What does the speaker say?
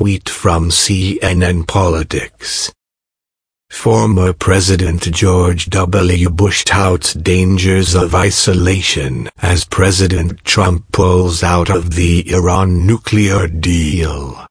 tweet from CNN Politics. Former President George W. Bush touts dangers of isolation as President Trump pulls out of the Iran nuclear deal.